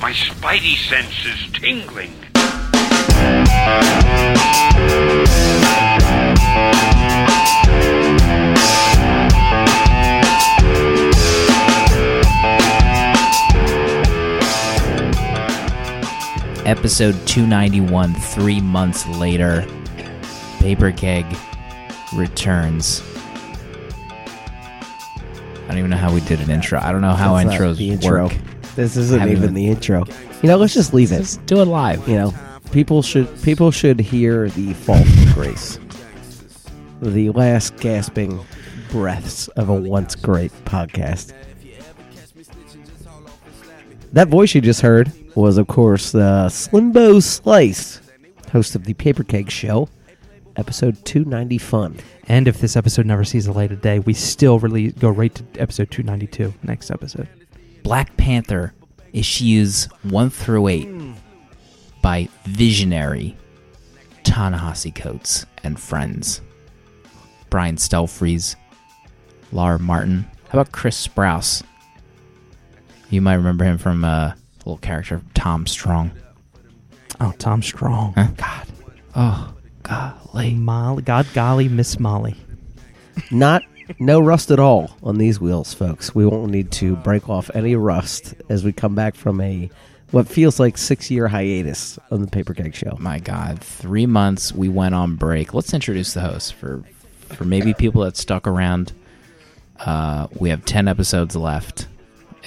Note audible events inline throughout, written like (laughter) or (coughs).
My spidey sense is tingling. Episode 291, three months later, Paper Keg returns. I don't even know how we did an intro. I don't know how That's not intros the intro. work. This isn't Haven't even even- the intro. You know, let's just leave it. Just do it live. You know, people should people should hear the fall from grace, the last gasping breaths of a once great podcast. That voice you just heard was, of course, uh, Slimbo Slice, host of the Paper Cake Show, episode 290 Fun. And if this episode never sees the light of day, we still release go right to episode 292 next episode. Black Panther issues 1 through 8 by visionary Ta-Nehisi Coates and friends. Brian Stelfreeze, Lar Martin. How about Chris Sprouse? You might remember him from uh, a little character, Tom Strong. Oh, Tom Strong. Huh? God. Oh, golly. Molly, God golly, Miss Molly. Not no rust at all on these wheels, folks. We won't need to break off any rust as we come back from a what feels like six year hiatus on the Paper Cake Show. My God, three months we went on break. Let's introduce the host for for maybe people that stuck around. Uh, we have ten episodes left.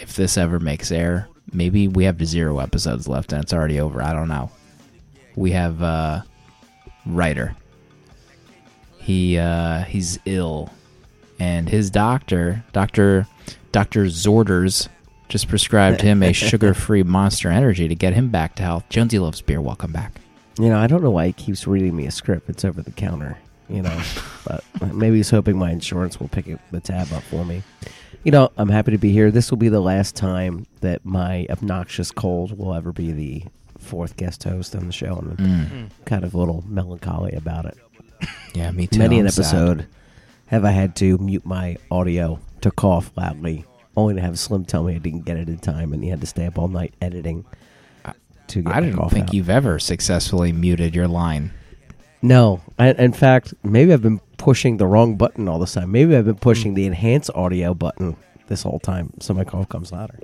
If this ever makes air, maybe we have zero episodes left and it's already over. I don't know. We have uh, writer. He uh, he's ill, and his doctor, Doctor Doctor Zorders, just prescribed him a (laughs) sugar-free Monster Energy to get him back to health. Jonesy loves beer. Welcome back. You know, I don't know why he keeps reading me a script. It's over the counter, you know, (laughs) but maybe he's hoping my insurance will pick it, the tab up for me. You know, I'm happy to be here. This will be the last time that my obnoxious cold will ever be the fourth guest host on the show, I'm mm. kind of a little melancholy about it. Yeah, me too. Many an I'm sad. episode have I had to mute my audio to cough loudly, only to have Slim tell me I didn't get it in time, and he had to stay up all night editing to get I didn't think out. you've ever successfully muted your line. No, I, in fact, maybe I've been pushing the wrong button all this time. Maybe I've been pushing the enhance audio button this whole time, so my call comes louder.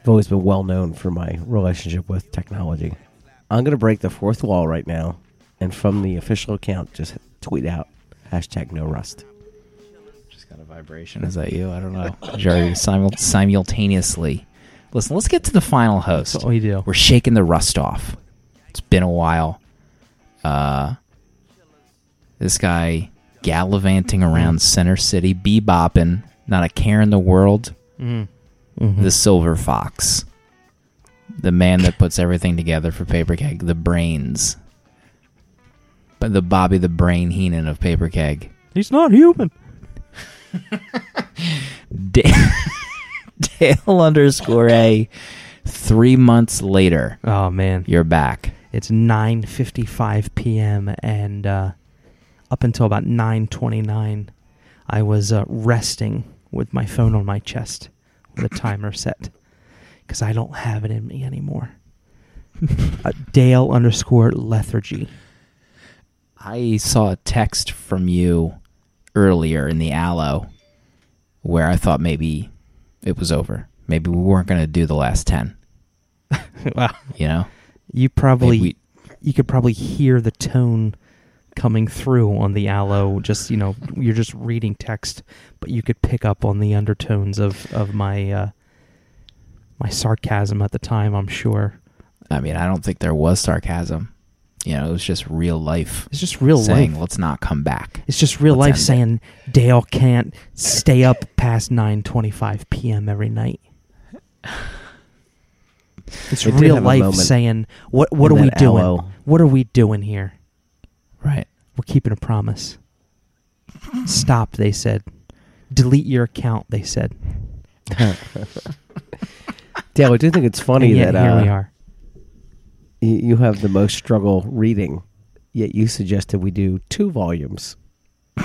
I've always been well known for my relationship with technology. I'm going to break the fourth wall right now, and from the official account, just tweet out hashtag no rust. Just got a vibration. Is that you? I don't know. Jerry, simul- simultaneously. Listen, let's get to the final host. That's what we do. We're shaking the rust off. It's been a while. Uh, this guy gallivanting around Center City, bebopping, not a care in the world. Mm. The Silver Fox, the man that puts everything together for Paper Keg, the brains, but the Bobby the Brain Heenan of Paper Keg. He's not human. (laughs) Da- Dale underscore A. Three months later, Oh man, you're back. it's 9:55 p.m. and uh, up until about 9:29, I was uh, resting with my phone on my chest with a timer (laughs) set because I don't have it in me anymore. uh, Dale underscore lethargy. I saw a text from you earlier in the Aloe where I thought maybe it was over. Maybe we weren't going to do the last 10, (laughs) wow, you know? you probably Maybe you could probably hear the tone coming through on the aloe just you know you're just reading text but you could pick up on the undertones of of my uh my sarcasm at the time i'm sure I mean, I don't think there was sarcasm. You know, it was just real life it's just real saying, life let's not come back. it's just real Let's life end it. saying dale can't stay up past 9.25 p.m every night (sighs) it's I did real life saying what what are we doing what are we doing here Right. We're keeping a promise. Stop, they said. Delete your account, they said. (laughs) Dale, I do think it's funny and yet that here uh, we are. y- you have the most struggle reading yet you suggested we do two volumes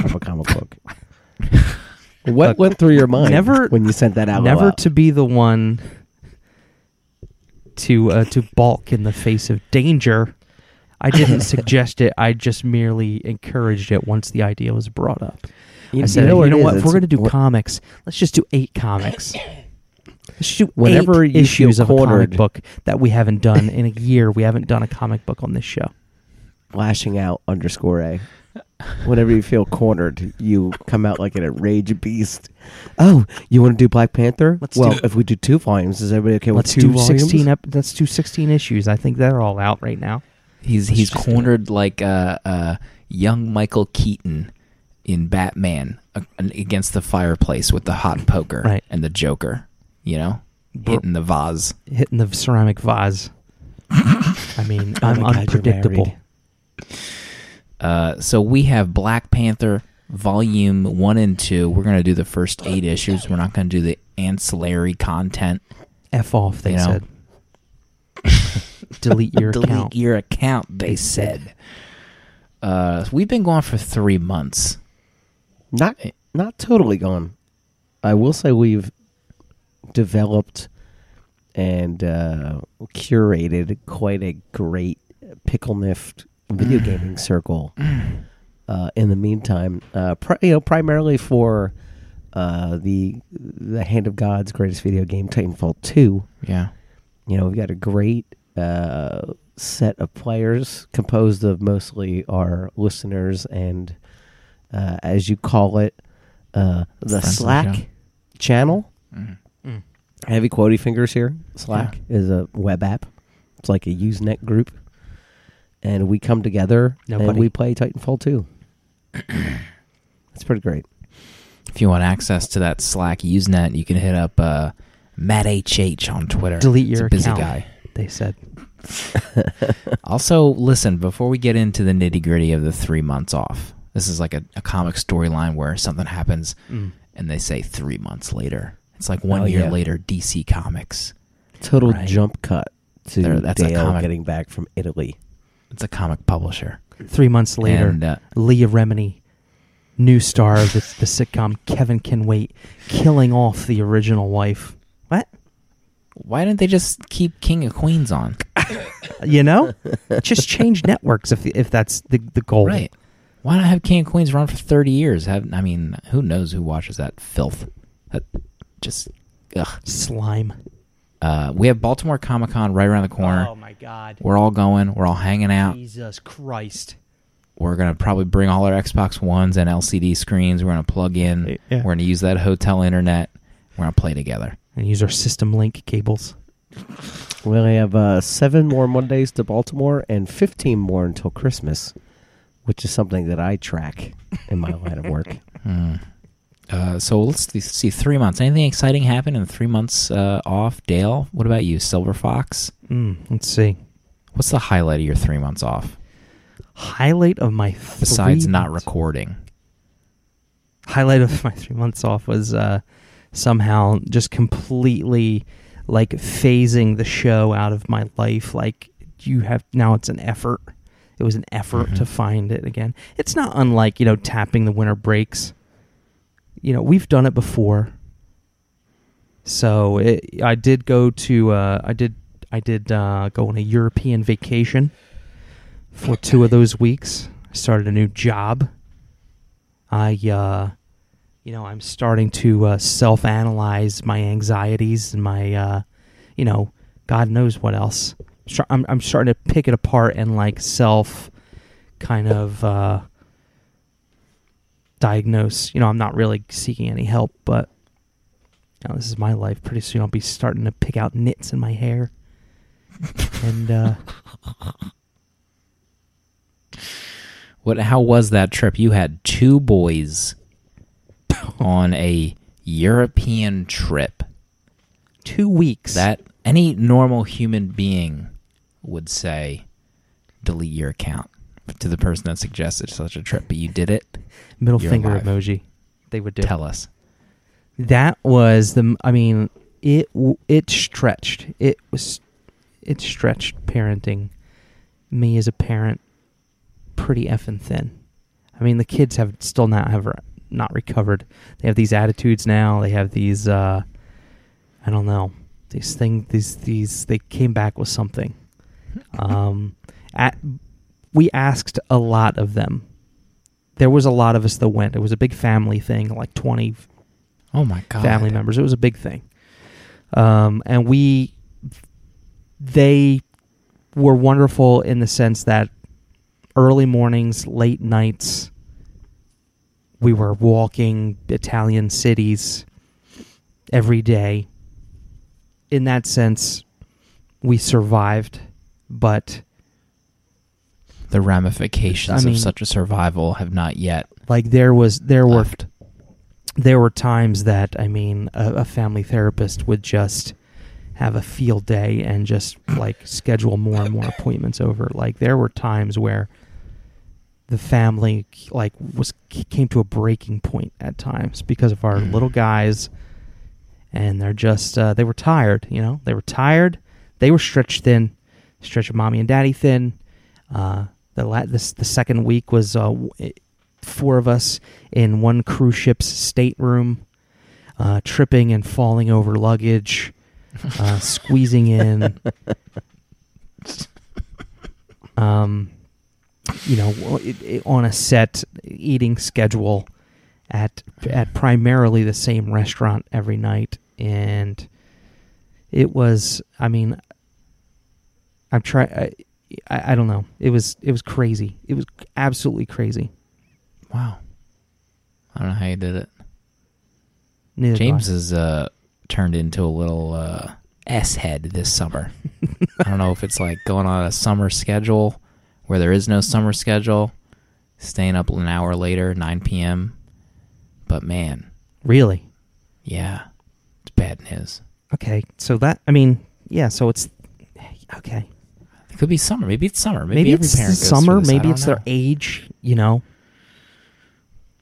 of a comic book. (laughs) what went through your mind never- when you sent that out? Never to be the one to uh, to balk in the face of danger. I didn't (laughs) suggest it. I just merely encouraged it once the idea was brought up. You, I said, know you know, what? is? If we're going to do It's- comics, let's just do eight comics. (coughs) Let's do eight issues of a comic book that we haven't done in a (laughs) year. We haven't done a comic book on this show. lashing out underscore a. Whenever you feel cornered, you come out like an enraged beast. Oh, you want to do Black Panther? Let's well, do- if we do two volumes, is everybody okay with let's two do volumes? sixteen. Ep- let's do sixteen issues. I think they're all out right now. He's Let's he's just do it. cornered like uh, uh, young Michael Keaton in Batman uh, against the fireplace with the hot poker Right. and the Joker. You know, Br- hitting the vase. Hitting the ceramic vase. (laughs) I mean, Oh I'm my unpredictable. married. Uh, so we have Black Panther Volume One and Two. We're gonna do the first eight issues. We're not gonna do the ancillary content. F off, they You know. said. (laughs) Delete your Delete account. your account. They said. Uh, we've been gone for three months. Not not totally gone. I will say we've developed and uh, curated quite a great pickle nift video gaming circle. Uh, in the meantime, uh, pri- you know, primarily for uh, the the Hand of God's greatest video game, Titanfall Two. Yeah. You know, we've got a great uh, set of players composed of mostly our listeners and, uh, as you call it, uh, the Friends Slack show. channel. Mhm. Mm. Heavy quotey fingers here. Slack is a web app. It's like a Usenet group, and we come together and we play Titanfall 2. it's pretty great. If you want access to that Slack Usenet, you can hit up uh, Matt HH on Twitter. Delete your busy account. guy. They said. (laughs) Also, listen, before we get into the nitty gritty of the three months off, this is like a, a comic storyline where something happens Mm. and they say three months later. It's like one Oh, year yeah. later, DC Comics. Total Right. jump cut to There- that's a comic. getting back from Italy. It's a comic publisher. Three months later, And, uh, Leah Remini, new star of the, the sitcom Kevin Can Wait, killing off the original wife. What? why didn't they just keep King of Queens on? (laughs) You know, just change networks if if that's the the goal. Right. Why not have King of Queens run for 30 years? Have, I mean, who knows who watches that filth? That just, ugh. Slime. Uh, we have Baltimore Comic Con right around the corner. Oh my God. We're all going. We're all hanging out. Jesus Christ. We're gonna probably bring all our Xbox Ones and LCD screens. We're gonna plug in. Yeah. We're gonna use that hotel internet. We're gonna play together. And use our system link cables. We only have uh, seven more Mondays to Baltimore and 15 more until Christmas, which is something that I track in my line of work. (laughs) Hmm. Uh, so let's th- see. Three months. Anything exciting happen in three months uh, off? Dale, what about you? Silver Fox. Mm, let's see. What's the highlight of your three months off Highlight of my besides three not months- recording? highlight of (laughs) my three months off was uh, somehow just completely like phasing the show out of my life. Like you have now, it's an effort. It was an effort Mhm. to find it again. It's not unlike you know tapping the winter breaks. You know we've done it before. So it, I did go to uh, I did I did uh, go on a European vacation for two of those weeks. I started a new job. I, uh, you know, I'm starting to uh, self-analyze my anxieties and my, uh, you know, God knows what else. I'm, I'm starting to pick it apart and like self, kind of uh, diagnose. You know, I'm not really seeking any help, but you know, this is my life. Pretty soon, I'll be starting to pick out nits in my hair, and uh, (laughs) What? How was that trip? You had two boys on a European trip. two weeks. That any normal human being would say, delete your account to the person that suggested such a trip. But you did it. middle you're finger alive. emoji. They would do. Tell us. That was the. I mean, it it stretched. It was, it stretched parenting me as a parent pretty effing thin. I mean, the kids have still not have not recovered. They have these attitudes now. They have these. Uh, I don't know these things. These these they came back with something. (laughs) Um, at, we asked a lot of them. There was a lot of us that went. It was a big family thing, like twenty. Oh my god. family members. It was a big thing. Um, and we, they were wonderful in the sense that early mornings, late nights, we were walking Italian cities every day. In that sense, we survived, but The ramifications I mean- of such a survival have not yet like there was there were there were times that I mean a, a family therapist would just have a field day and just like schedule more and more appointments over. Like there were times where the family like was came to a breaking point at times because of our Mm. little guys. And they're just uh, they were tired you know? They were tired. They were stretched thin stretched mommy and daddy thin. Uh, the la- this the second week was uh, four of us in one cruise ship's stateroom uh, tripping and falling over luggage uh, squeezing in. (laughs) Um you know it, it, on a set eating schedule at at primarily the same restaurant every night and it was i mean i'm trying I, I i don't know it was it was crazy it was absolutely crazy Wow. I don't know how you did it. Neither. James has uh, turned into a little uh, S head this summer. (laughs) I don't know if it's like going on a summer schedule where there is no summer schedule, staying up an hour later, 9 p.m. But man, really yeah, it's bad news. okay so that i mean yeah so it's okay It could be summer. Maybe it's summer. Maybe, maybe, every it's parent summer. Maybe it's their age you know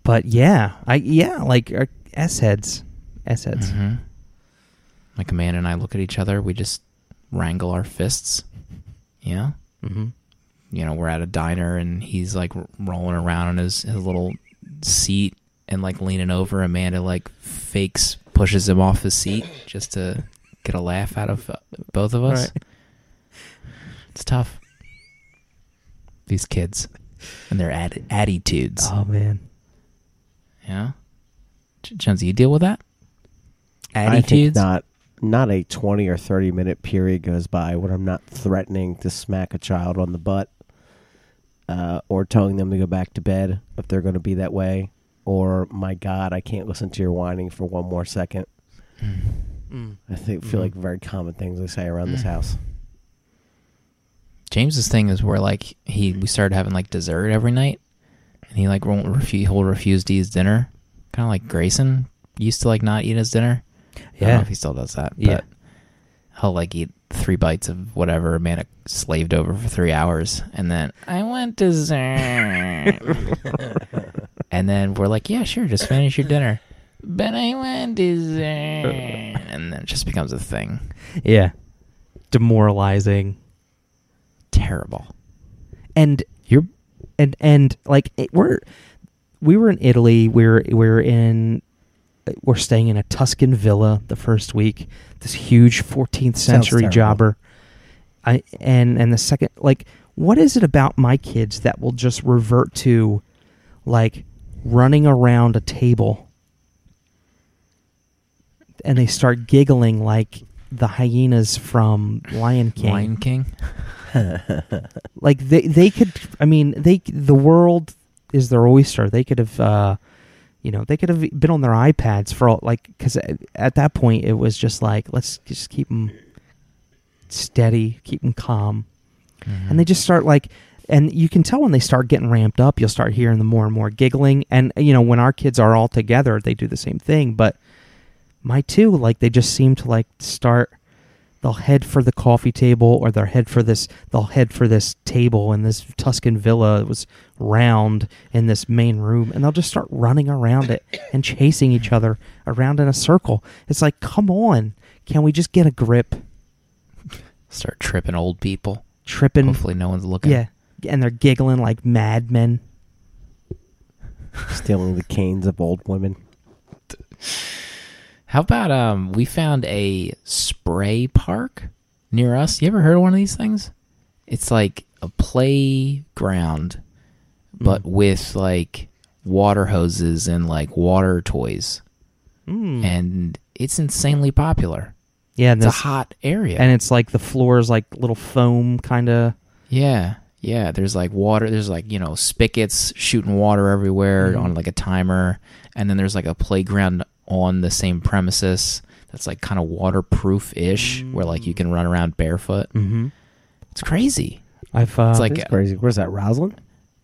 but yeah i yeah like uh, s heads s heads Mhm. Like Amanda and I look at each other, we just wrangle our fists. Yeah. mm-hmm. You know, we're at a diner and he's like rolling around in his, his little seat and like leaning over. Amanda like fakes, pushes him off his seat just to get a laugh out of uh, both of us. Right. It's tough. These kids and their atti- attitudes. oh man Yeah. Ch- Jonesy, you deal with that? I think Attitudes? not. Not a twenty or thirty minute period goes by when I'm not threatening to smack a child on the butt, uh, or telling them to go back to bed if they're going to be that way, or my God, I can't listen to your whining for one more second. I think feel Mhm. like very common things they say around this Mm. house. James's thing is where like he we started having like dessert every night, and he like won't refuse he'll refuse to eat his dinner, kind of like Grayson used to like not eat his dinner. I don't know Yeah. if he still does that. Yeah. but he'll like eat three bites of whatever Amanda slaved over for three hours, and then I want dessert, (laughs) and then we're like, yeah, sure, just finish your dinner. But I want dessert, and then it just becomes a thing. yeah demoralizing Terrible. and You're and and like it, we're we were in Italy. We were we were in we're staying in a Tuscan villa the first week. This huge 14th century jobber. I and and the second like what is it about my kids that will just revert to like running around a table and they start giggling like the hyenas from Lion King Lion King. like they they could i mean they the world is their oyster they could have uh you know they could have been on their ipads for all like because uh, at that point it was just like let's just keep them steady keep them calm. And they mm-hmm. just start like and you can tell when they start getting ramped up you'll start hearing the more and more giggling. And you know when our kids are all together they do the same thing. But my two like they just seem to like start they'll head for the coffee table or they'll head for this they'll head for this table in this Tuscan villa it was round in this main room and they'll just start running around it and chasing each other around in a circle it's like come on can we just get a grip Start tripping old people. tripping Hopefully, no one's looking. yeah and they're giggling like madmen. Stealing the canes of old women. (laughs) How about um we found a spray park near us. You ever heard of one of these things? It's like a playground but with like water hoses and like water toys. Mm. And it's insanely popular. yeah, It's a hot area. and it's like the floor is like little foam kind of. Yeah, yeah. There's like water. There's like you know spigots shooting water everywhere Mhm. on like a timer, and then there's like a playground on the same premises that's like kind of waterproof ish, where like you can run around barefoot. Mm-hmm. It's crazy. I've uh, It's like That's crazy. Where's that? Roslyn?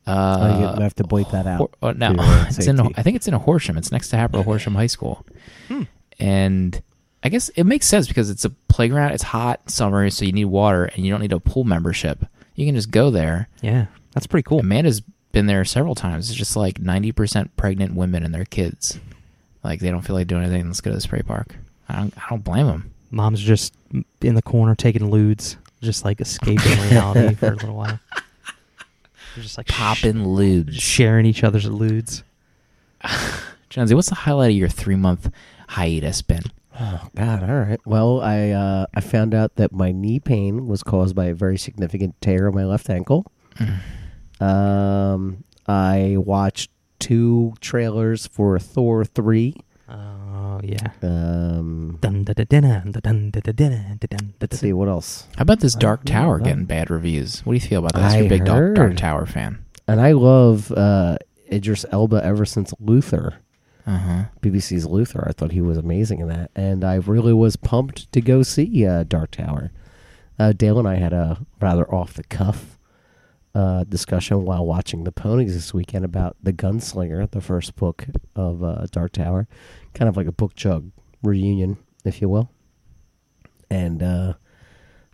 uh, oh, you have to bleep that out. Hor- oh, no, (laughs) it's in. I think it's in a Horsham. It's next to Hatboro (sighs) Horsham High School, Hmm. and I guess it makes sense because it's a playground. It's hot summer, so you need water, and you don't need a pool membership. You can just go there. yeah, that's pretty cool. Amanda's been there several times. It's just like ninety percent pregnant women and their kids. Like they don't feel like doing anything. Let's go to the spray park. I don't. I don't blame them. Mom's just in the corner taking lewds, just like escaping reality for a little while. (laughs) They're just like Popping sh- lewds. sharing each other's lewds. (sighs) Jonesy, what's the highlight of your three month hiatus been? Oh God! All right. Well, I uh, I found out that my knee pain was caused by a very significant tear in my left ankle. Um, I watched two trailers for Thor three. Oh yeah. Um, let's see what else. How about this Dark Tower getting bad reviews? What do you feel about that? I You're a big Dark, Dark, Tower fan. And I love uh, Idris Elba ever since Luther. Uh-huh. BBC's Luther. I thought he was amazing in that, and I really was pumped to go see uh, Dark Tower. Uh, Dale and I had a rather off the cuff uh, discussion while watching the ponies this weekend about the Gunslinger, the first book of uh, Dark Tower, kind of like a book chug reunion, if you will. And uh,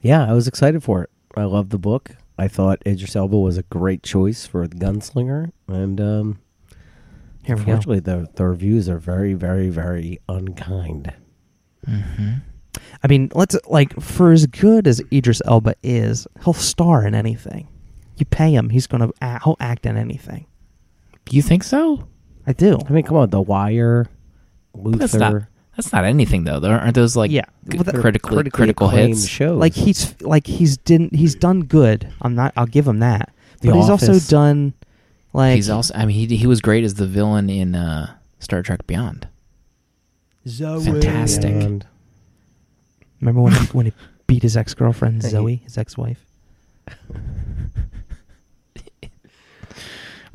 yeah, I was excited for it. I loved the book. I thought Idris Elba was a great choice for the Gunslinger, and um. Unfortunately, the the reviews are very, very, very unkind. Mm-hmm. I mean, let's like for as good as Idris Elba is, he'll star in anything. You pay him, he's gonna act, he'll act in anything. You think so? I do. I mean, come on, The Wire, Luther, That's not. That's not anything though. There aren't those like Yeah. g- Well, critically, critically critical hits. shows. Like he's like he's didn't he's done good. I'm not. I'll give him that. The But he's also done like He's also. I mean, he he was great as the villain in uh, Star Trek Beyond. Zoe. Fantastic. And Remember when he, when he beat his ex girlfriend Zoe, his ex wife?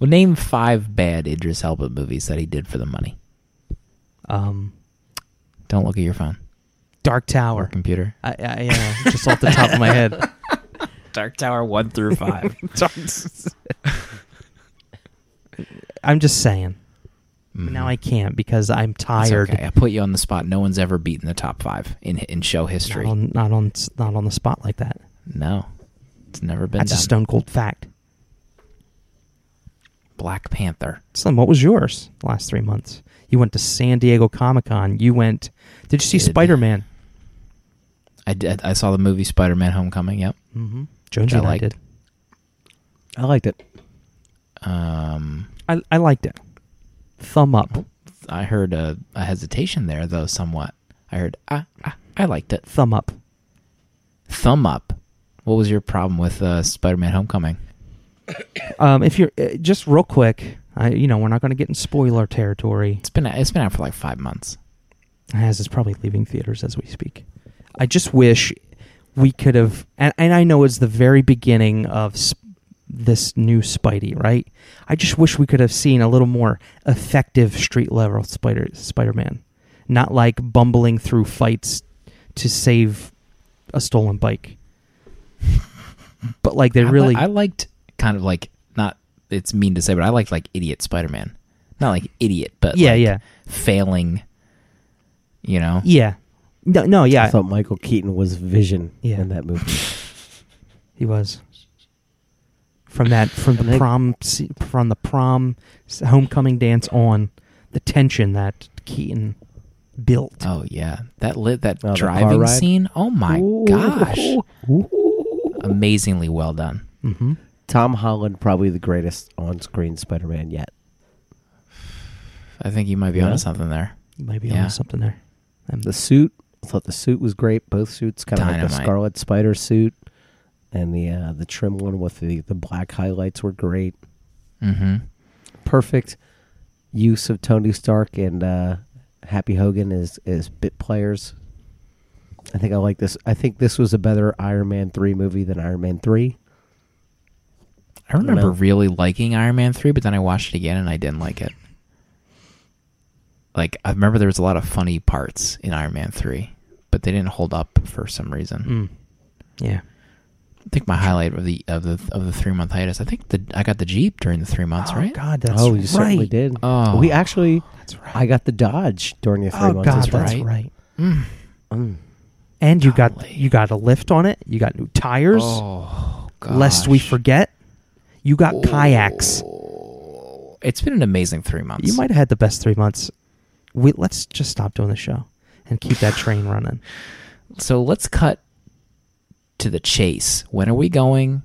Well, name five bad Idris Elba movies that he did for the money. Um, Don't look at your phone Dark or Tower. computer. I, I uh, just off the top of my head. (laughs) Dark Tower one through five. (laughs) I'm just saying. Mhm. Now I can't because I'm It's tired. okay. I put you on the spot. No one's ever beaten the top five in in show history. Not on, not on not on the spot like that. no, it's never been That's done. a stone cold fact. Black Panther. Slim, what was yours the last three months? You went to San Diego Comic Con. You went. Did you see Spider Man? I did. I saw the movie Spider Man Homecoming. Yep. Mm-hmm. Jonesy I and I liked. did. I liked it. Um, I I liked it. Thumb up. I heard a, a hesitation there, though. Somewhat. I heard. Ah, ah, I liked it. Thumb up. Thumb up. What was your problem with uh, Spider Man Homecoming? Um, if you're uh, just real quick, I, you know, we're not going to get in spoiler territory. It's been it's been out for like five months. as is probably leaving theaters as we speak. I just wish we could have, and, and I know it's the very beginning of sp- this new Spidey, right? I just wish we could have seen a little more effective street level Spider Spider Man, not like bumbling through fights to save a stolen bike. (laughs) But like they I li- really, I liked kind of like not. It's mean to say, but I liked like idiot Spider Man. Not like idiot, but yeah, like yeah, failing. You know. yeah. No, no, yeah. I thought Michael Keaton was Vision Yeah. in that movie. (laughs) He was from that from the prom from the prom homecoming dance on the tension that Keaton built. Oh yeah, that lit that Oh, driving scene. Oh my Ooh. gosh, Ooh. amazingly well done. hmm Tom Holland probably the greatest on-screen Spider-Man yet. I think you might be Yeah. onto something there. You might be Yeah. on something there. Um, The suit, I thought the suit was great. Both suits, kind of like the Scarlet Spider suit, and the uh, the trim one with the the black highlights were great. Mm-hmm. Perfect use of Tony Stark and uh, Happy Hogan as as bit players. I think I like this. I think this was a better Iron Man three movie than Iron Man three. I remember know. really liking Iron Man 3, but then I watched it again and I didn't like it. Like, I remember there was a lot of funny parts in Iron Man 3, but they didn't hold up for some reason. mm. Yeah. I think my highlight of the of the of the three month hiatus. I think the I got the Jeep during the three months, oh right? God, that's oh, you right. certainly did. Oh. we actually, That's right. I got the Dodge during the three oh months. God, as that's right. right. Mm. Mm. And you got you got a lift on it. You got new tires. Oh, god. lest we forget, you got kayaks. Oh, It's been an amazing three months. You might have had the best three months. We let's just stop doing the show and keep that (laughs) train running. So let's cut to the chase. When are we going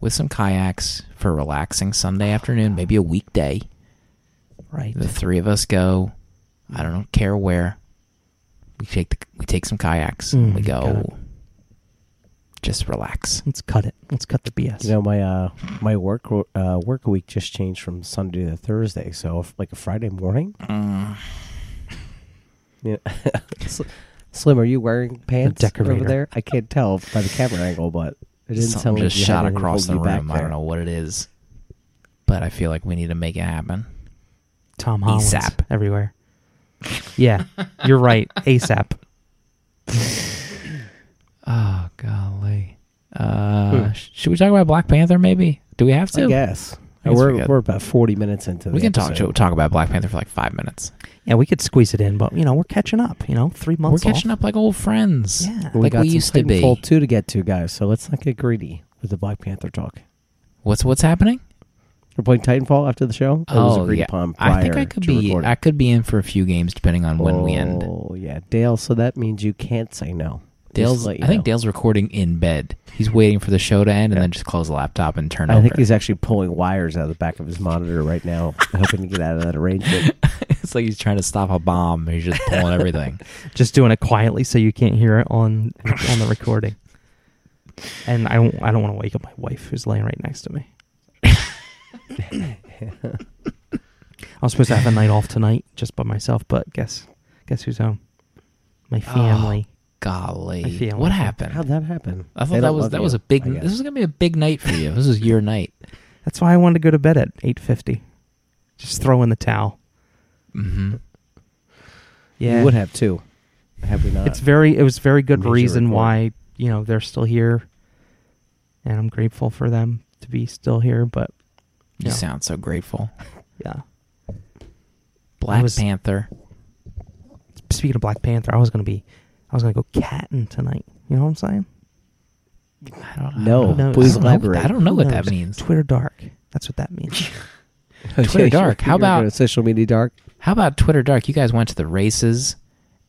with some kayaks for a relaxing Sunday afternoon, maybe a weekday? Right. The three of us go. I don't care where. We take the, we take some kayaks. Mm, we go. It. Just relax. Let's cut it. Let's cut the BS. You know, my uh, my work uh, work week just changed from Sunday to Thursday. So, if, like a Friday morning. Mm. Yeah. (laughs) Slim, are you wearing pants decorator. over there? I can't tell by the camera angle, but it didn't Something sound like just you had shot across the holding you back room. I don't know what it is, but I feel like we need to make it happen. Tom Holland ASAP. everywhere. Yeah, you're right. (laughs) ASAP. Oh golly. Uh, Should we talk about Black Panther? Maybe. Do we have to? I guess. I guess we we're could. we're about forty minutes into. We the can talk episode. talk about Black Panther for like five minutes. Yeah, we could squeeze it in, but you know we're catching up. You know, three months. We're months. catching off. up like old friends. Yeah. We like got we some used to be. Titanfall two to get to, guys. So let's not get greedy with the Black Panther talk. What's what's happening? We're playing Titanfall after the show. It was agreed upon Oh, I think I could be. recording. I could be in for a few games depending on when we end. Oh yeah, Dale. So that means you can't say no. Dale's. I you think know. Dale's recording in bed. He's waiting for the show to end and then just close the laptop and turn off. I over. think he's actually pulling wires out of the back of his monitor right now, (laughs) hoping to get out of that arrangement. (laughs) it's like he's trying to stop a bomb. He's just pulling everything. (laughs) Just doing it quietly so you can't hear it on on the recording. And I don't. I don't want to wake up my wife who's laying right next to me. I was supposed to have a night off tonight just by myself, but guess guess who's home? My oh, family. Golly, what happened? How'd that happen? I thought that was that you, was a big. This was gonna be a big night for you. This is your (laughs) night. That's why I wanted to go to bed at eight fifty. Just throw in the towel. hmm Yeah, You would have too. Have we not? it's very. It was very good reason record. why you know they're still here, and I'm grateful for them to be still here. But You Yeah. sound so grateful. (laughs) yeah, Black was- Panther. speaking of Black Panther, I was gonna be, I was gonna go catting tonight. You know what I'm saying? I don't No, I don't know. please I don't know- I don't know what that means. Twitter dark. That's what that means. (laughs) (laughs) Twitter dark. How about- social media dark? How about Twitter Dark? You guys went to the races,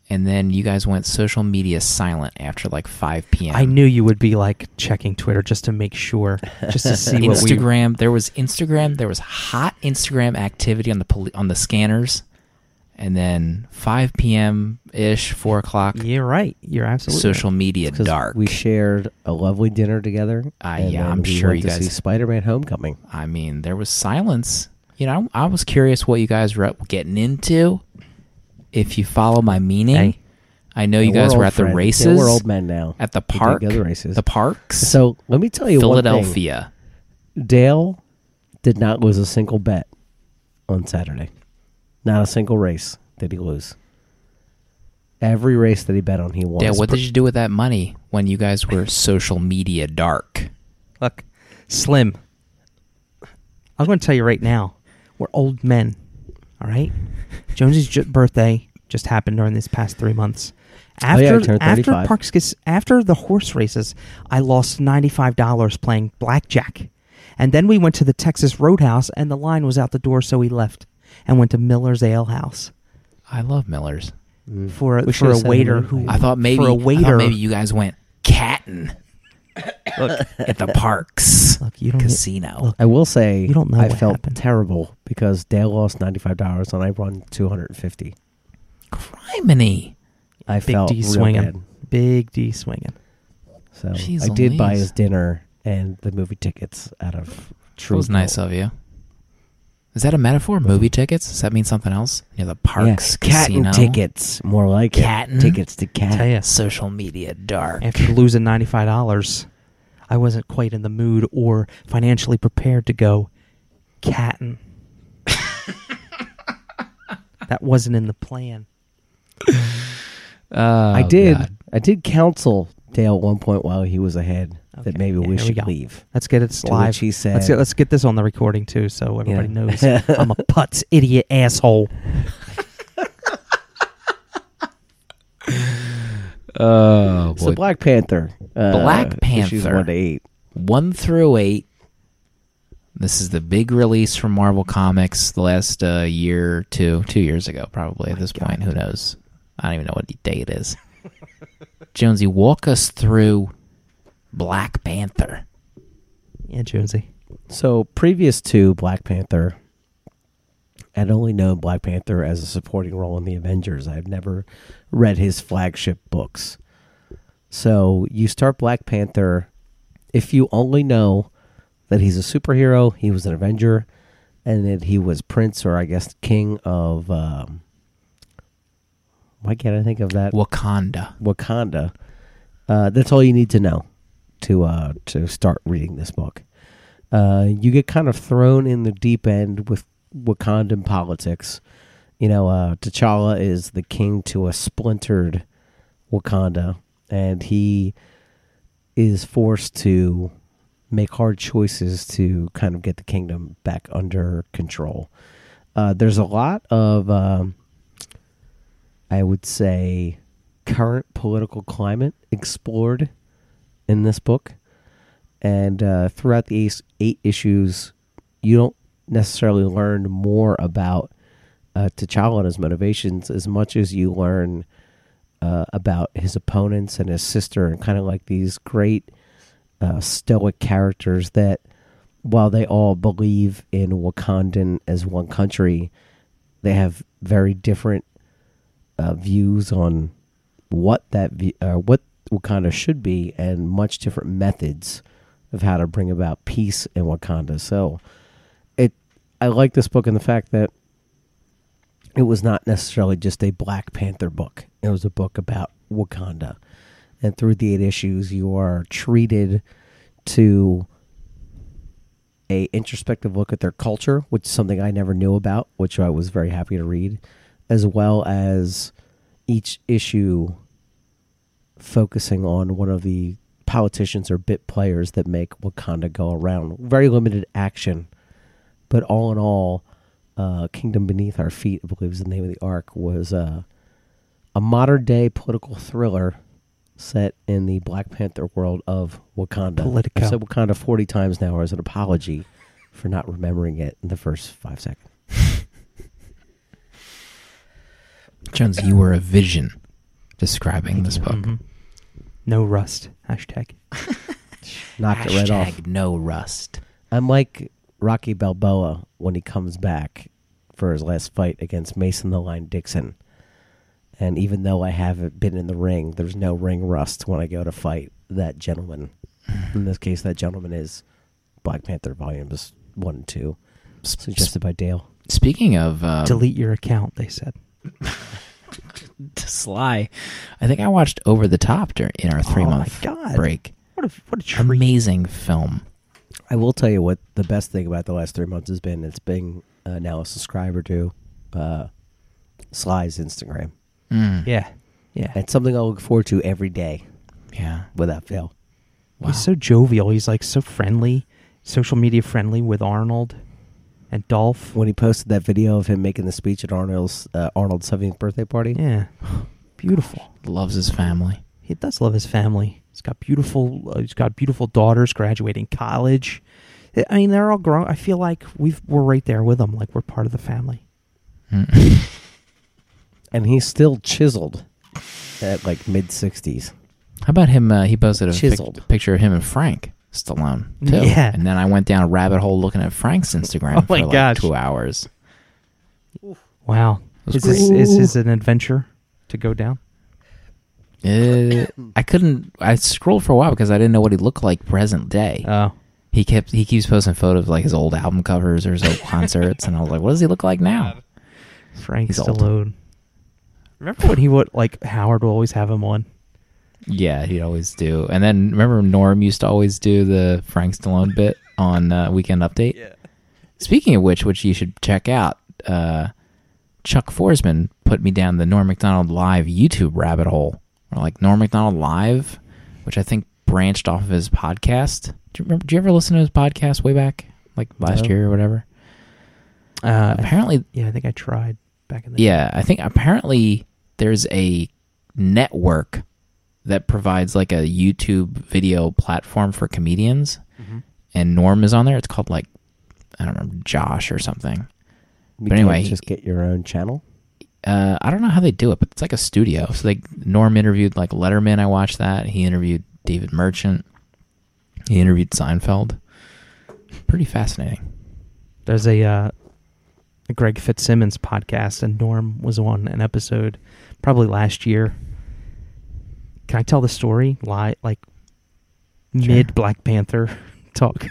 and then you guys went social media silent after like 5 p.m. I knew you would be like checking Twitter just to make sure, just to see (laughs) what we. Instagram. There was Instagram. There was hot Instagram activity on the poli- on the scanners, and then 5 p.m. ish, four o'clock. You're right. You're absolutely social right. media Because dark. We shared a lovely dinner together. Uh, yeah, I'm we sure went you to guys- see Spider-Man: Homecoming. I mean, there was silence. You know, I was curious what you guys were getting into. If you follow my meaning, Hey. I know you guys were at the races. Yeah, we're old men now. at the park, the races. the parks. So let me tell you. Philadelphia. Dale did not lose a single bet on Saturday. Not a single race did he lose. Every race that he bet on, he won. Yeah, what did you do with that money when you guys were social media dark? Look, Slim. I'm going to tell you right now, we're old men. All right. Jonesy's ju- birthday just happened during these past three months. Oh, yeah, After turned 35. parks after the horse races, I lost ninety five dollars playing blackjack, and then we went to the Texas Roadhouse, and the line was out the door, so we left and went to Miller's Ale House I love Millers. Mm. for a, for a waiter who. I thought maybe for a I thought waiter maybe you guys went catting. Look, (laughs) at the parks look, you don't. casino. look, I will say You don't know I what felt happened. terrible because Dale lost ninety five dollars and I won two hundred and fifty. Criminy. I Big felt D real swinging. bad. Big D swinging. So Jeez I did buy Louise. his dinner and the movie tickets out of That True. was nice of you. Is that a metaphor? Movie tickets? Does that mean something else? Near the parks yeah, cat casino. tickets, more like it. Tickets to cat. Tell ya, Social media dark. after losing ninety five dollars, I wasn't quite in the mood or financially prepared to go catting. (laughs) that wasn't in the plan. Oh, I did. God. I did counsel Dale at one point while he was ahead that maybe yeah, we here we should leave. Let's get it To live. which he said, Let's get, let's get this on the recording too, so everybody Yeah. knows (laughs) I'm a putz idiot asshole. (laughs) Oh, So boy. Black Panther. Uh, Black Issues Panther. one to eight. one through eight. This is the big release from Marvel Comics the last uh, year, or two, two years ago, probably at this God. point. Who knows? I don't even know what day it is. (laughs) Jonesy, walk us through Black Panther. Yeah, Jonesy. So previous to Black Panther, I'd only known Black Panther as a supporting role in the Avengers. I've never read his flagship books. So you start Black Panther if you only know that he's a superhero, he was an Avenger, and that he was Prince or I guess King of um, why can't I think of that? Wakanda. Wakanda. Uh, that's all you need to know to uh, to start reading this book. Uh, you get kind of thrown in the deep end with Wakandan politics. You know, uh, T'Challa is the king to a splintered Wakanda, and he is forced to make hard choices to kind of get the kingdom back under control. Uh, there's a lot of, um, I would say, current political climate explored in this book. And uh, throughout the eight, eight issues, you don't necessarily learn more about uh, T'Challa and his motivations as much as you learn uh, about his opponents and his sister, and kind of like these great uh, stoic characters that, while they all believe in Wakandan as one country, they have very different uh, views on what that uh, what Wakanda should be, and much different methods of how to bring about peace in Wakanda. So, it I like this book in the fact that it was not necessarily just a Black Panther book. It was a book about Wakanda, and through the eight issues, you are treated to a introspective look at their culture, which is something I never knew about, which I was very happy to read, as well as each issue focusing on one of the politicians or bit players that make Wakanda go around. Very limited action, but all in all, uh, Kingdom Beneath Our Feet, I believe is the name of the arc, was uh, a modern day political thriller set in the Black Panther world of Wakanda. Politico. I've said Wakanda 40 times now as an apology for not remembering it in the first five seconds. Jones, you were a vision describing this book. Mhm. No rust. Hashtag. (laughs) Knocked it right off. Hashtag no rust. I'm like Rocky Balboa when he comes back for his last fight against Mason the Line Dixon. And even though I haven't been in the ring, there's no ring rust when I go to fight that gentleman. (sighs) In this case, that gentleman is Black Panther volumes one and two, suggested by Dale. Speaking of um, Delete your account. They said. (laughs) Sly, I think I watched Over the Top during in our three Oh my month God. break. What a what a treat. Amazing film. I will tell you what the best thing about the last three months has been. It's being uh, now a subscriber to uh, Sly's Instagram. Mm. Yeah. Yeah. It's something I look forward to every day Yeah. without fail. Wow. He's so jovial. He's like so friendly, social media friendly with Arnold and Dolph. when he posted that video of him making the speech at Arnold's uh, Arnold's 70th birthday party. Yeah. Beautiful. Loves his family. He does love his family. He's got beautiful. Uh, he's got beautiful daughters graduating college. I- I mean, they're all grown. I feel like we've we're right there with them. Like we're part of the family. (laughs) And he's still chiseled at like mid 60s. How about him? Uh, he posted a pic- Chiseled. picture of him and Frank Stallone (laughs) too. Yeah. and then I went down a rabbit hole looking at Frank's Instagram (laughs) Oh for like gosh. two hours. Wow. Is this, is this an adventure to go down? Uh, I couldn't. I scrolled for a while because I didn't know what he looked like present day. Oh. he kept he keeps posting photos of like his old album covers or his old (laughs) concerts, and I was like, what does he look like now? Frank He's old. Stallone. Remember when he would like Howard would always have him on? Yeah, he'd always do. And then remember Norm used to always do the Frank Stallone bit on uh, Weekend Update. Yeah. Speaking of which, which you should check out, uh, Chuck Forsman put me down the Norm Macdonald Live YouTube rabbit hole, or like Norm Macdonald Live, which I think branched off of his podcast. Do you remember? Did you ever listen to his podcast way back, like last No. year or whatever? Uh, Apparently, yeah, I think I tried back in the Yeah, I think apparently there's a network that provides like a YouTube video platform for comedians, and Norm is on there. It's called like I don't know Josh or something. You But anyway, just get your own channel. Uh, I don't know how they do it, but it's like a studio. So like Norm interviewed like Letterman. I watched that. He interviewed David Merchant. He interviewed Seinfeld. Pretty fascinating. There's a, uh, a Greg Fitzsimmons podcast, and Norm was on an episode probably last year. Can I tell the story? Lie like mid Black Panther (laughs) talk.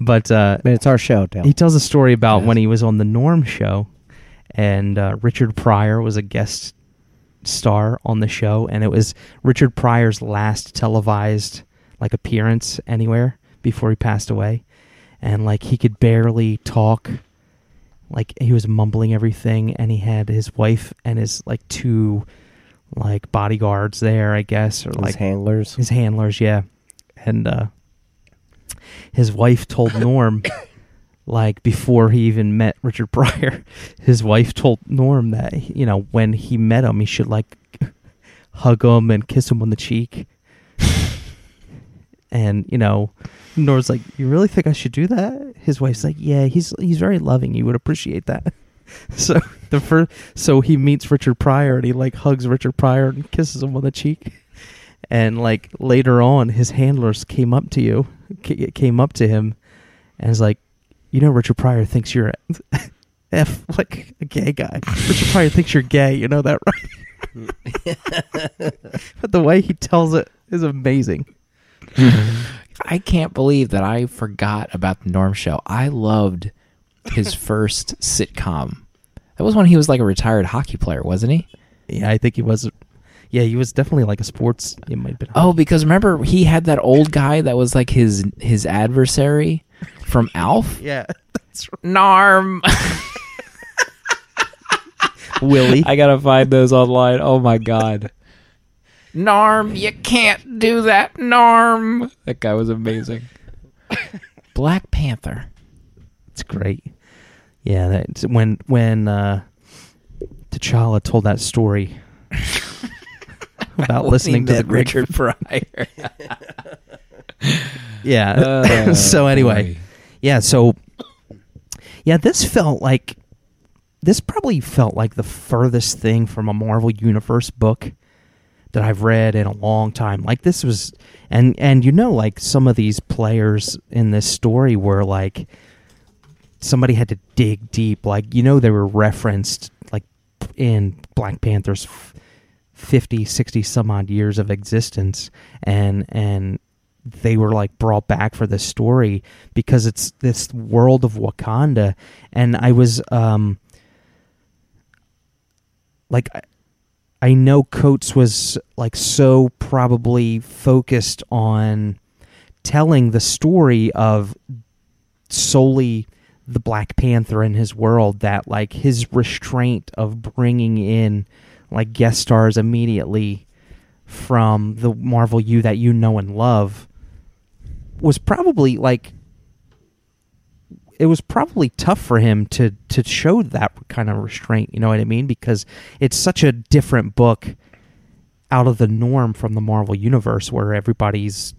but uh, I it's our show, Dale. he tells a story about Yes. when he was on the Norm show, and uh, Richard Pryor was a guest star on the show, and it was Richard Pryor's last televised like appearance anywhere before he passed away, and like he could barely talk, like he was mumbling everything, and he had his wife and his like two like bodyguards there, I guess, or His like handlers. his handlers, yeah. And uh his wife told (coughs) Norm like before he even met Richard Pryor, (laughs) his wife told Norm that you know, when he met him he should like (laughs) hug him and kiss him on the cheek. (laughs) and, you know, Norm's like, You really think I should do that? His wife's like, Yeah, he's he's very loving, you would appreciate that. (laughs) So the first, so he meets Richard Pryor and he like hugs Richard Pryor and kisses him on the cheek. And like later on his handlers came up to you came up to him and was like you know richard pryor thinks you're a (laughs) f like a gay guy. Richard pryor thinks you're gay. You know that right? (laughs) But the way he tells it is amazing. I can't believe that I forgot about the Norm Show. I loved his first sitcom. That was when he was like a retired hockey player, wasn't he? yeah i think he was yeah he was definitely like a sports it might have been Oh, because remember he had that old guy that was like his his adversary from Alf. (laughs) yeah that's right Norm. (laughs) willie I gotta find those online. Oh my god. Norm, you can't do that, Norm. That guy was amazing. (laughs) Black Panther. It's great. Yeah, that's when when uh T'Challa told that story about (laughs) listening to the Richard Pryor. (laughs) Yeah. (laughs) Oh, so anyway, boy. yeah, so yeah, this felt like this probably felt like the furthest thing from a Marvel Universe book that I've read in a long time. Like this was and and you know like some of these players in this story were like somebody had to dig deep. Like you know they were referenced like in Black Panther's f- 50 60 some odd years of existence. And and they were like brought back for this story because it's this world of Wakanda. And I was um like I know Coates was like so probably focused on telling the story of solely the Black Panther in his world that like his restraint of bringing in like guest stars immediately from the Marvel U that you know and love was probably like it was probably tough for him to to show that kind of restraint, you know what I mean? Because it's such a different book out of the norm from the Marvel universe where everybody's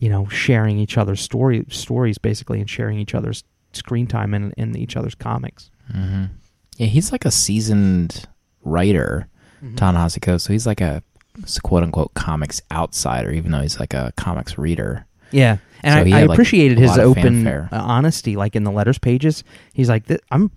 you know sharing each other's story stories basically and sharing each other's screen time in in each other's comics. Yeah, he's like a seasoned writer, Ta-Nehisi Coates. So he's like a quote unquote comics outsider, even though he's like a comics reader. Yeah, and So I, I like, appreciated his open fanfare. uh, honesty, like in the letters pages. He's like, "I'm,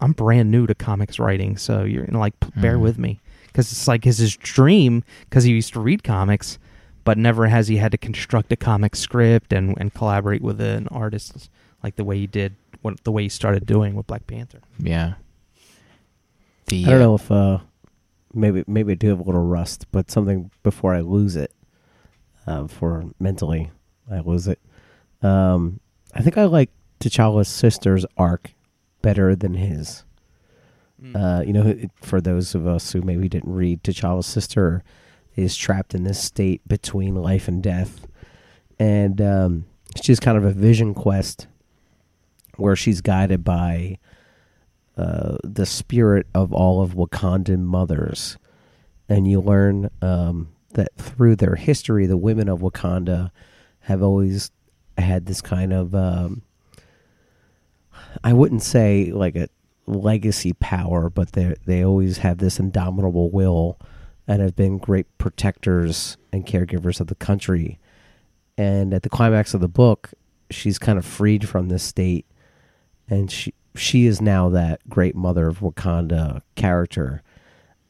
I'm brand new to comics writing, so you're like, bear Mhm. with me," because it's like his his dream because he used to read comics, but never has he had to construct a comic script and and collaborate with an artist like the way he did, what the way he started doing with Black Panther. Yeah. The I don't know if uh, maybe maybe I do have a little rust, but something before I lose it, uh, for mentally I lose it. Um, I think I like T'Challa's sister's arc better than his. Uh, you know, for those of us who maybe didn't read, T'Challa's sister is trapped in this state between life and death, and um, she's kind of a vision quest where she's guided by uh, the spirit of all of Wakandan mothers, and you learn um, that through their history, the women of Wakanda have always had this kind of um, I wouldn't say like a legacy power, but they they always have this indomitable will and have been great protectors and caregivers of the country. And at the climax of the book, she's kind of freed from this state, and she she is now that great mother of Wakanda character,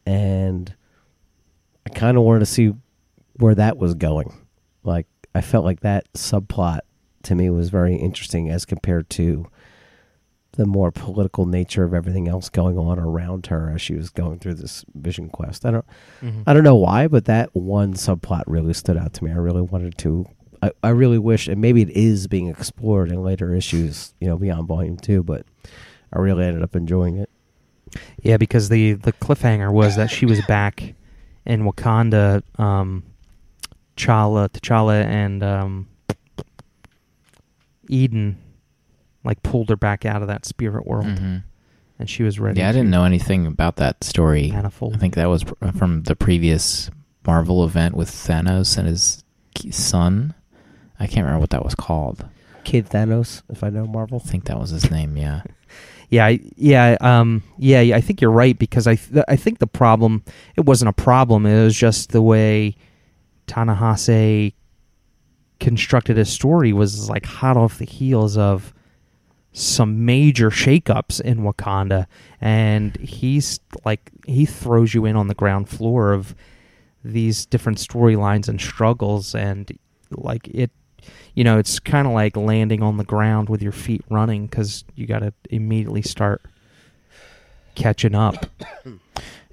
and I kind of wanted to see where that was going. Like I felt like that subplot to me was very interesting as compared to the more political nature of everything else going on around her as she was going through this vision quest. I don't I don't know why, but that one subplot really stood out to me. I really wanted to I, I really wish and maybe it is being explored in later issues, you know, beyond volume two, but I really ended up enjoying it. Yeah, because the the cliffhanger was that she was back in Wakanda. Um, T'Challa, T'Challa, and um, Eden like pulled her back out of that spirit world, Mhm. and she was ready. Yeah, I didn't know anything about that story. Manifold. I think that was pr- from the previous Marvel event with Thanos and his son. I can't remember what that was called. Kid Thanos, if I know Marvel. I think that was his name. Yeah. (laughs) Yeah, yeah, um, yeah. I think you're right because I th- I think the problem it wasn't a problem. It was just the way Ta-Nehisi constructed his story was like hot off the heels of some major shakeups in Wakanda, and he's like he throws you in on the ground floor of these different storylines and struggles, and like it you know, it's kind of like landing on the ground with your feet running because you got to immediately start catching up.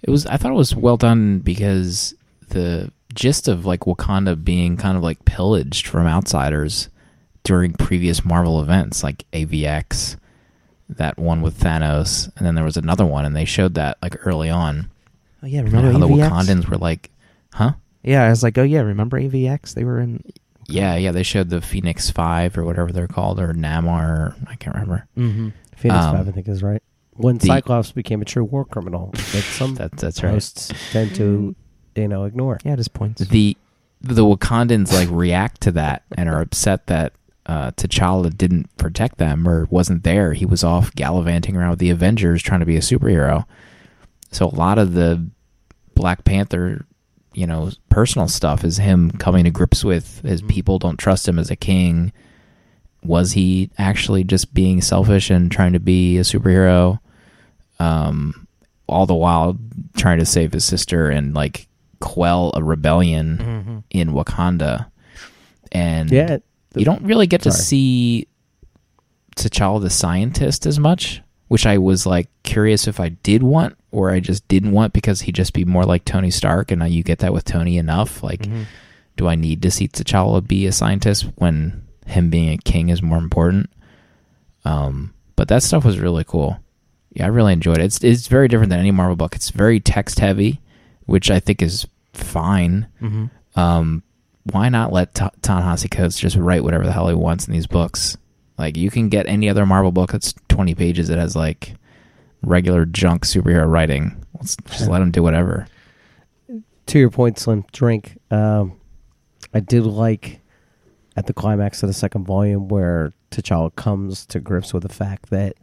It was. I thought it was well done because the gist of like Wakanda being kind of like pillaged from outsiders during previous Marvel events, like AVX, that one with Thanos, and then there was another one, and they showed that like early on. Oh yeah, remember how the Wakandans were like, huh? Yeah, I was like, oh yeah, remember AVX? They were in. Yeah, yeah. They showed the Phoenix Five or whatever they're called, or Namor. I can't remember. Mm-hmm. Phoenix Um, Five, I think, is right. When the- Cyclops became a true war criminal, (laughs) that some That, that's right. hosts tend to, you know, ignore. Yeah, just points. the the Wakandans like react to that and are upset that uh, T'Challa didn't protect them or wasn't there. He was off gallivanting around with the Avengers trying to be a superhero. So a lot of the Black Panther, you know, personal stuff is him coming to grips with his people don't trust him as a king. Was he actually just being selfish and trying to be a superhero? Um, all the while trying to save his sister and like quell a rebellion Mm-hmm. in Wakanda. And Yeah, you don't really get to Sorry. see T'Challa the scientist as much, which I was like curious if I did want or I just didn't want because he'd just be more like Tony Stark, and now you get that with Tony enough. Like, Mm-hmm. do I need to see T'Challa be a scientist when him being a king is more important? Um, but that stuff was really cool. Yeah, I really enjoyed it. It's it's very different than any Marvel book. It's very text heavy, which I think is fine. Mm-hmm. Um, why not let Ta- Ta-Nehisi Coates just write whatever the hell he wants in these books? Like you can get any other Marvel book that's twenty pages that has like regular junk superhero writing. Let's just let him do whatever. to your point, Slim, drink. Um, I did like at the climax of the second volume where T'Challa comes to grips with the fact that,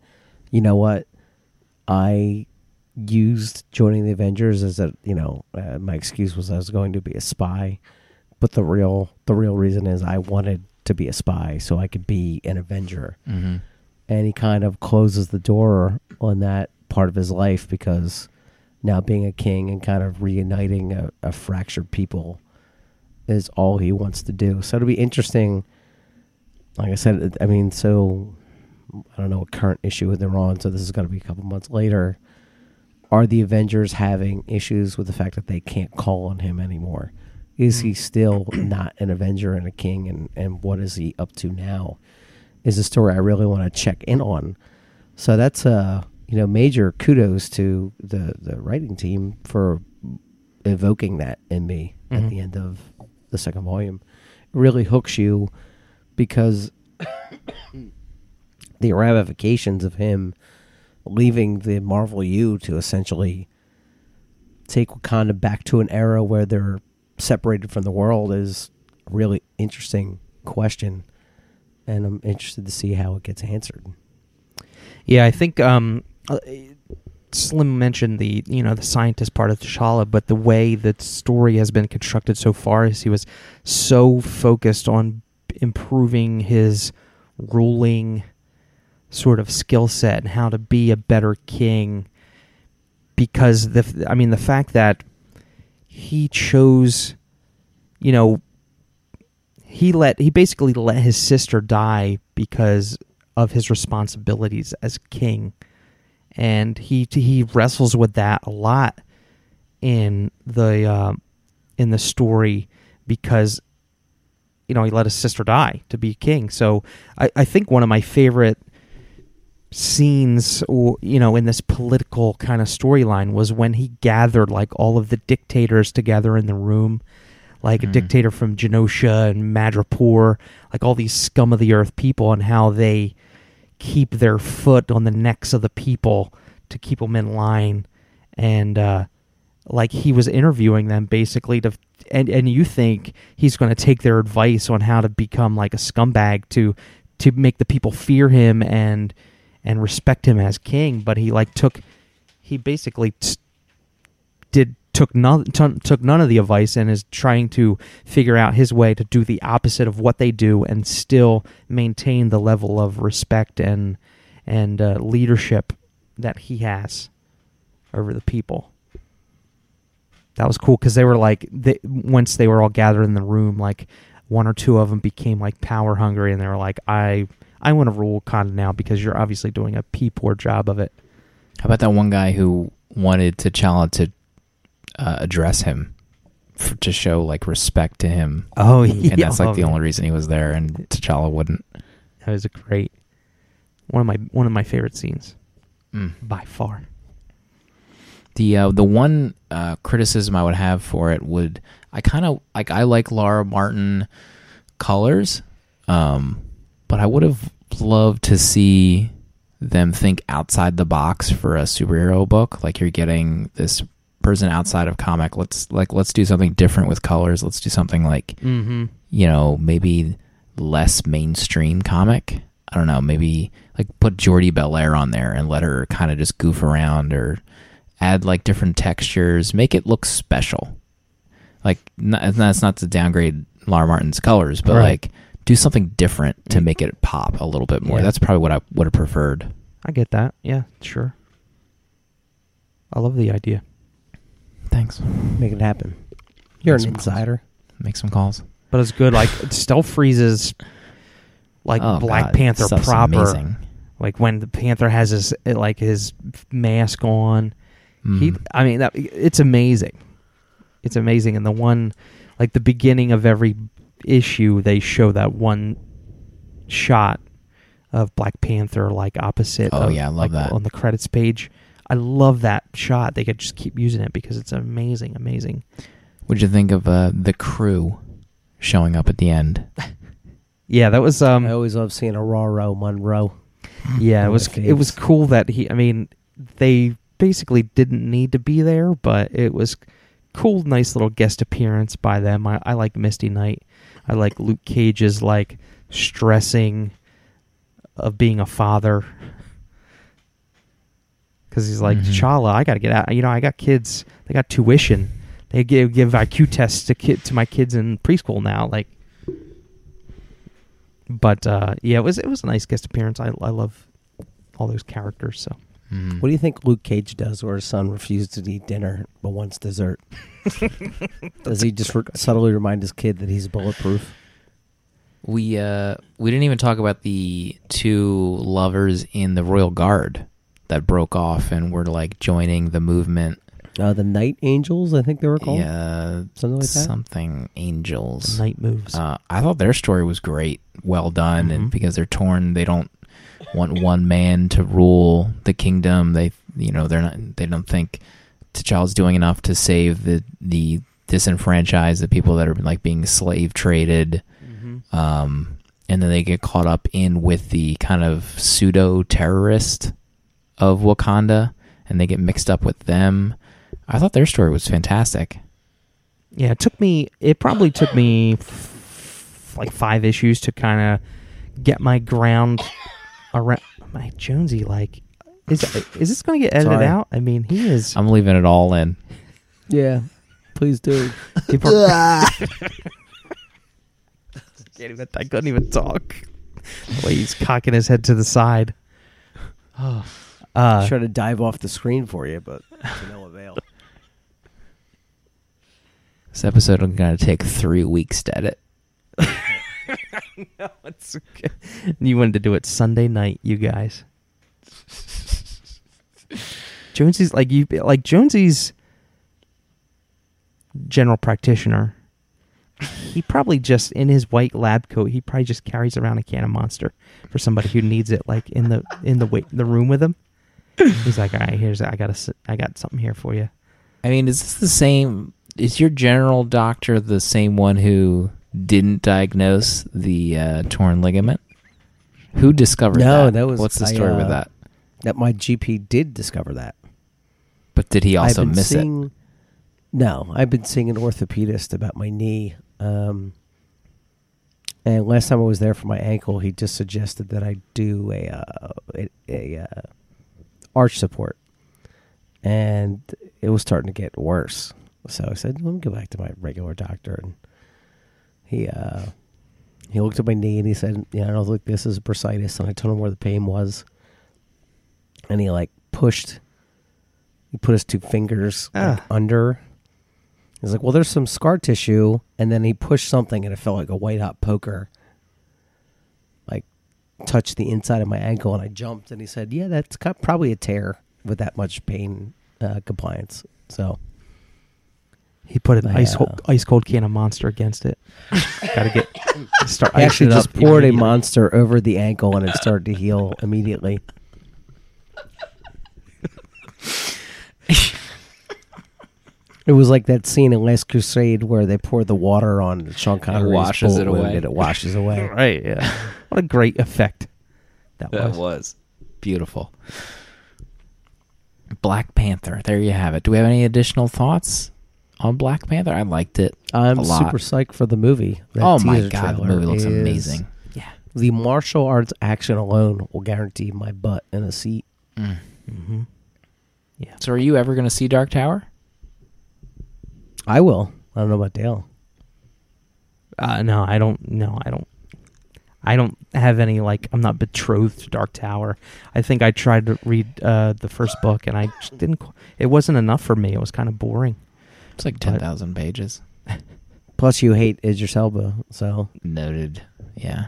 you know what, I used joining the Avengers as a you know uh, my excuse was I was going to be a spy, but the real the real reason is I wanted to be a spy so I could be an Avenger. Mm-hmm. And he kind of closes the door on that part of his life because now being a king and kind of reuniting a, a fractured people is all he wants to do. So it'll be interesting. Like I said, I mean, so I don't know what current issue they're on. So this is going to be a couple months later. Are the Avengers having issues with the fact that they can't call on him anymore? Is he still not an Avenger and a king? And, and what is he up to now? Is a story I really want to check in on. So that's uh you know major kudos to the the writing team for evoking that in me at Mhm. the end of the second volume. It really hooks you because (coughs) the ramifications of him leaving the Marvel U to essentially take Wakanda back to an era where they're separated from the world is a really interesting question. And I'm interested to see how it gets answered. Yeah, I think um, uh, Slim mentioned the you know the scientist part of T'Challa, but the way the story has been constructed so far is he was so focused on improving his ruling sort of skill set and how to be a better king. Because the I mean the fact that he chose, you know, he let he basically let his sister die because of his responsibilities as king. And he he wrestles with that a lot in the uh, in the story because you know he let his sister die to be king. So I, I think one of my favorite scenes or you know in this political kind of storyline was when he gathered like all of the dictators together in the room like a Mhm. dictator from Genosha and Madripoor, like all these scum of the earth people, and how they keep their foot on the necks of the people to keep them in line. And uh, like he was interviewing them basically to, and and you think he's going to take their advice on how to become like a scumbag to to make the people fear him and and respect him as king, but he like took he basically t- did took none t- took none of the advice and is trying to figure out his way to do the opposite of what they do and still maintain the level of respect and and uh, leadership that he has over the people. That was cool because they were like, they, once they were all gathered in the room, like one or two of them became like power hungry, and they were like, I I want to rule Wakanda now because you're obviously doing a pee poor job of it. How about that one guy who wanted T'Challa to uh, address him f to show like respect to him, Oh yeah. and that's like the only reason he was there, and T'Challa wouldn't. That was a great one of my one of my favorite scenes Mm. by far. The uh, the one uh, criticism I would have for it would I kind of like I like Laura Martin colors, um, but I would have loved to see them think outside the box for a superhero book. Like you're getting this person outside of comic. Let's like let's do something different with colors. Let's do something like Mm-hmm. you know maybe less mainstream comic. I don't know. Maybe like put Jordie Bellaire on there and let her kind of just goof around or add like different textures, make it look special. Like not, that's not to downgrade Laura Martin's colors, but Right. like do something different to make it pop a little bit more. Yeah. That's probably what I would have preferred. I get that. Yeah, sure. I love the idea. Thanks. Make it happen. You're Make an some calls. insider. Make some calls. But it's good. Like Stealth freezes, like Oh, Black God, Panther proper. Amazing. Like when the Panther has his like his mask on. He, Mm. I mean, that it's amazing. It's amazing, and the one, like the beginning of every issue, they show that one shot of Black Panther, like opposite. Oh, of, yeah, I love like, that. on the credits page. I love that shot. They could just keep using it because it's amazing, amazing. What'd you think of uh, the crew showing up at the end? (laughs) Yeah, that was um. I always love seeing Ororo Munroe. Yeah, it was it was cool that he. I mean, they basically didn't need to be there, but it was cool, nice little guest appearance by them. I, I like Misty Knight. I like Luke Cage's like stressing of being a father. because he's like, Mhm. T'Challa, I got to get out. You know, I got kids. They got tuition. They give give IQ tests to kid to my kids in preschool now. Like, but uh, yeah, it was it was a nice guest appearance. I I love all those characters. So Mhm. What do you think Luke Cage does where his son refuses to eat dinner but wants dessert? (laughs) Does he just re- subtly remind his kid that he's bulletproof? We uh we didn't even talk about the two lovers in the Royal Guard that broke off and were like joining the movement. Uh, the Night Angels, I think they were called. Yeah, Something like that? something angels. night moves. Uh, I thought their story was great, well done, and Mhm. because they're torn, they don't want one man to rule the kingdom. They, you know, they're not. They don't think T'Challa's doing enough to save the the disenfranchised, the people that are like being slave traded. Um, and then they get caught up in with the kind of pseudo terrorist of Wakanda, and they get mixed up with them. I thought their story was fantastic. Yeah, it took me. It probably took me f- like five issues to kind of get my ground around. My Jonesy, like, is is this going to get edited Sorry. out? I mean, he is. I'm leaving it all in. Yeah, please do. (laughs) people are- (laughs) Can't even- I couldn't even talk. The way he's cocking his head to the side. (sighs) Oh, (sighs) uh, try to dive off the screen for you, but to no avail. This episode is going to take three weeks to edit. (laughs) no, it's okay. You wanted to do it Sunday night, you guys. (laughs) Jonesy's like you like Jonesy's general practitioner. He probably just in his white lab coat. He probably just carries around a can of Monster for somebody who needs it, like in the in the wait the room with him. He's like, all right, here's I got a I got something here for you. I mean, is this the same? Is your general doctor the same one who didn't diagnose the uh, torn ligament? Who discovered No, that? that was- What's the I, story with uh, that? That my GP did discover that. But did he also miss it? No, I've been seeing an orthopedist about my knee. Um, and last time I was there for my ankle, he just suggested that I do a uh, a, a uh, arch support, and it was starting to get worse. So I said, "Let me go back to my regular doctor." And he uh, he looked at my knee and he said, "Yeah, I don't think this is a bursitis." And I told him where the pain was, and he like pushed. He put his two fingers like, Ah. under. He's like, "Well, there's some scar tissue," and then he pushed something, and it felt like a white hot poker. Like, touched the inside of my ankle, and I jumped. And he said, "Yeah, that's probably a tear with that much pain uh, compliance." So He put an I, ice cold, ice cold can of Monster against it. (laughs) Got to get start. I actually just poured a monster over the ankle, and it started to heal immediately. It was like that scene in Last Crusade where they pour the water on Sean Connery's washes bullet it wound away. and it washes away. (laughs) Right. Yeah. what a great effect that, That was. was beautiful. Black Panther. There you have it. Do we have any additional thoughts on Black Panther? I liked it. I'm A lot. super psyched for the movie. That oh my god, the movie looks is- amazing. Yeah. The martial arts action alone will guarantee my butt in a seat. Mm. Mm-hmm. So, are you ever going to see Dark Tower? I will. I don't know about Dale. Uh, no, I don't. No, I don't. I don't have any like. I'm not betrothed to Dark Tower. I think I tried to read uh, the first book and I just didn't. It wasn't enough for me. It was kind of boring. It's like ten thousand pages. Plus, you hate Idris Elba, so Noted. Yeah.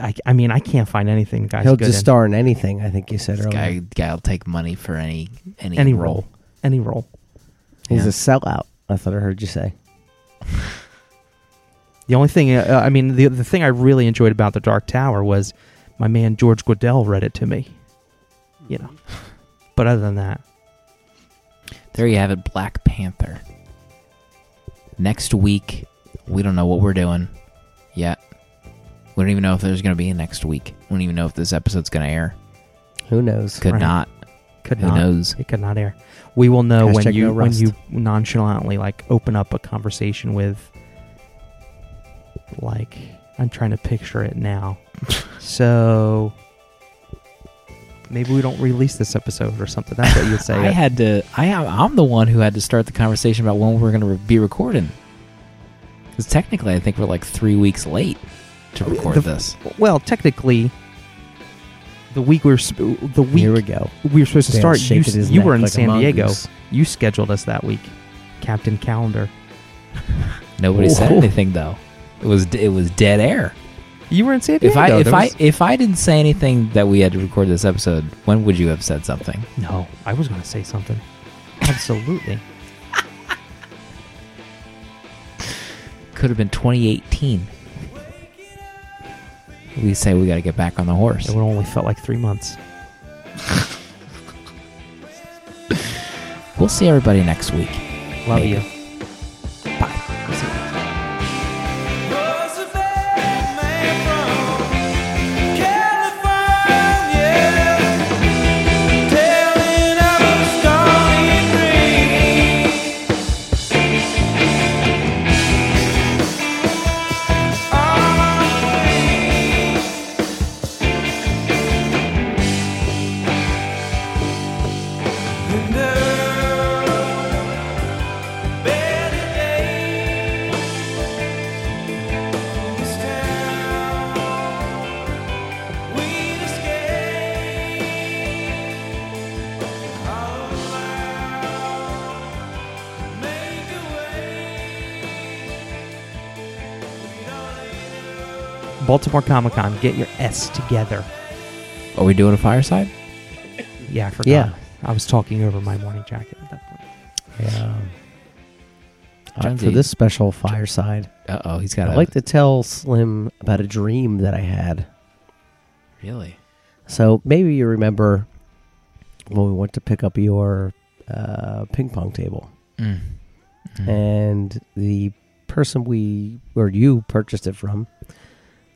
I, I mean, I can't find anything. The guy's he'll good just in. star in anything. I think you said This earlier. guy guy'll take money for any any, any role. Any role. He's Yeah. a sellout. I thought I heard you say. The only thing, uh, I mean, the the thing I really enjoyed about the Dark Tower was my man George Guidall read it to me. You know, but other than that, There you have it, Black Panther. Next week, we don't know what we're doing yet. We don't even know if there's going to be a next week. We don't even know if this episode's going to air. Who knows? Could Right. not. could Who not. knows? It could not air. We will know when you no when you nonchalantly like open up a conversation with like I'm trying to picture it now. (laughs) so Maybe we don't release this episode or something. That's what you'd (laughs) say. I had to. I am. I'm the one who had to start the conversation about when we're going to re- be recording. Because technically, I think we're like three weeks late to oh, record The- this. well, technically, the week we are the week Here we go. we were supposed to start. You, you were in like San Diego. You scheduled us that week, Captain Calendar. Nobody said (laughs) anything though. It was it was dead air. You were in San Diego. If I if There I if I didn't say anything that we had to record this episode, when would you have said something? no, I was going to say something. Absolutely. Could have been 2018. We say we got to get back on the horse. It would only felt like three months. We'll see everybody next week. Love Maybe. you. Baltimore Comic Con. Get your S together. Are we doing a fireside? Yeah, I forgot. Yeah. I was talking over my morning jacket at that point. Yeah. Uh, Jonesy. for this special fireside, Uh oh, he's got. I'd a, like to tell Slim about a dream that I had. really. So maybe you remember when we went to pick up your uh, ping pong table, Mm. Mm. and the person we or you purchased it from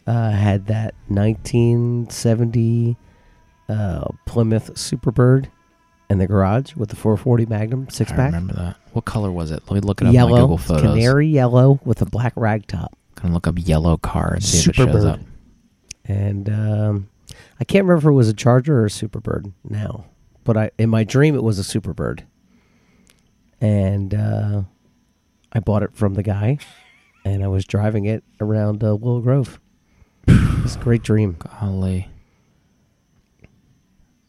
uh, had that 1970 uh, Plymouth Superbird in the garage with the 440 Magnum six I pack. remember that. What color was it? Let me look it up on my Yellow, Google Photos. canary yellow with a black rag top. Gonna look up yellow car and see if it shows Superbird. up. and um, I can't remember if it was a Charger or a Superbird now, but I in my dream it was a Superbird, and uh, I bought it from the guy, and I was driving it around uh, Willow Grove. It's a great dream. Golly.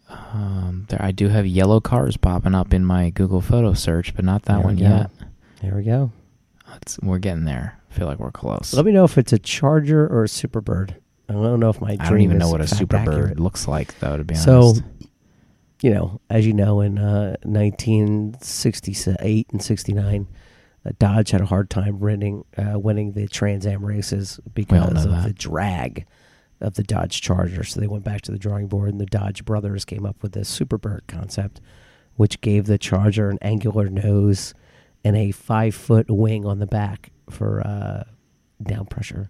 Um, there, I do have yellow cars popping up in my Google photo search, but not that There one we go. yet. There we go. It's, we're getting there. I feel like we're close. Let me know if it's a Charger or a Superbird. I don't know if my dream I don't even know what a fact super bird accurate. looks like, though. To be honest, So, you know, as you know, in uh, 1968 and 69, uh, Dodge had a hard time winning, uh, winning the Trans Am races because of that. the drag of the Dodge Charger. So they went back to the drawing board, and the Dodge brothers came up with this Superbird concept, which gave the Charger an angular nose and a five foot wing on the back for uh, down pressure.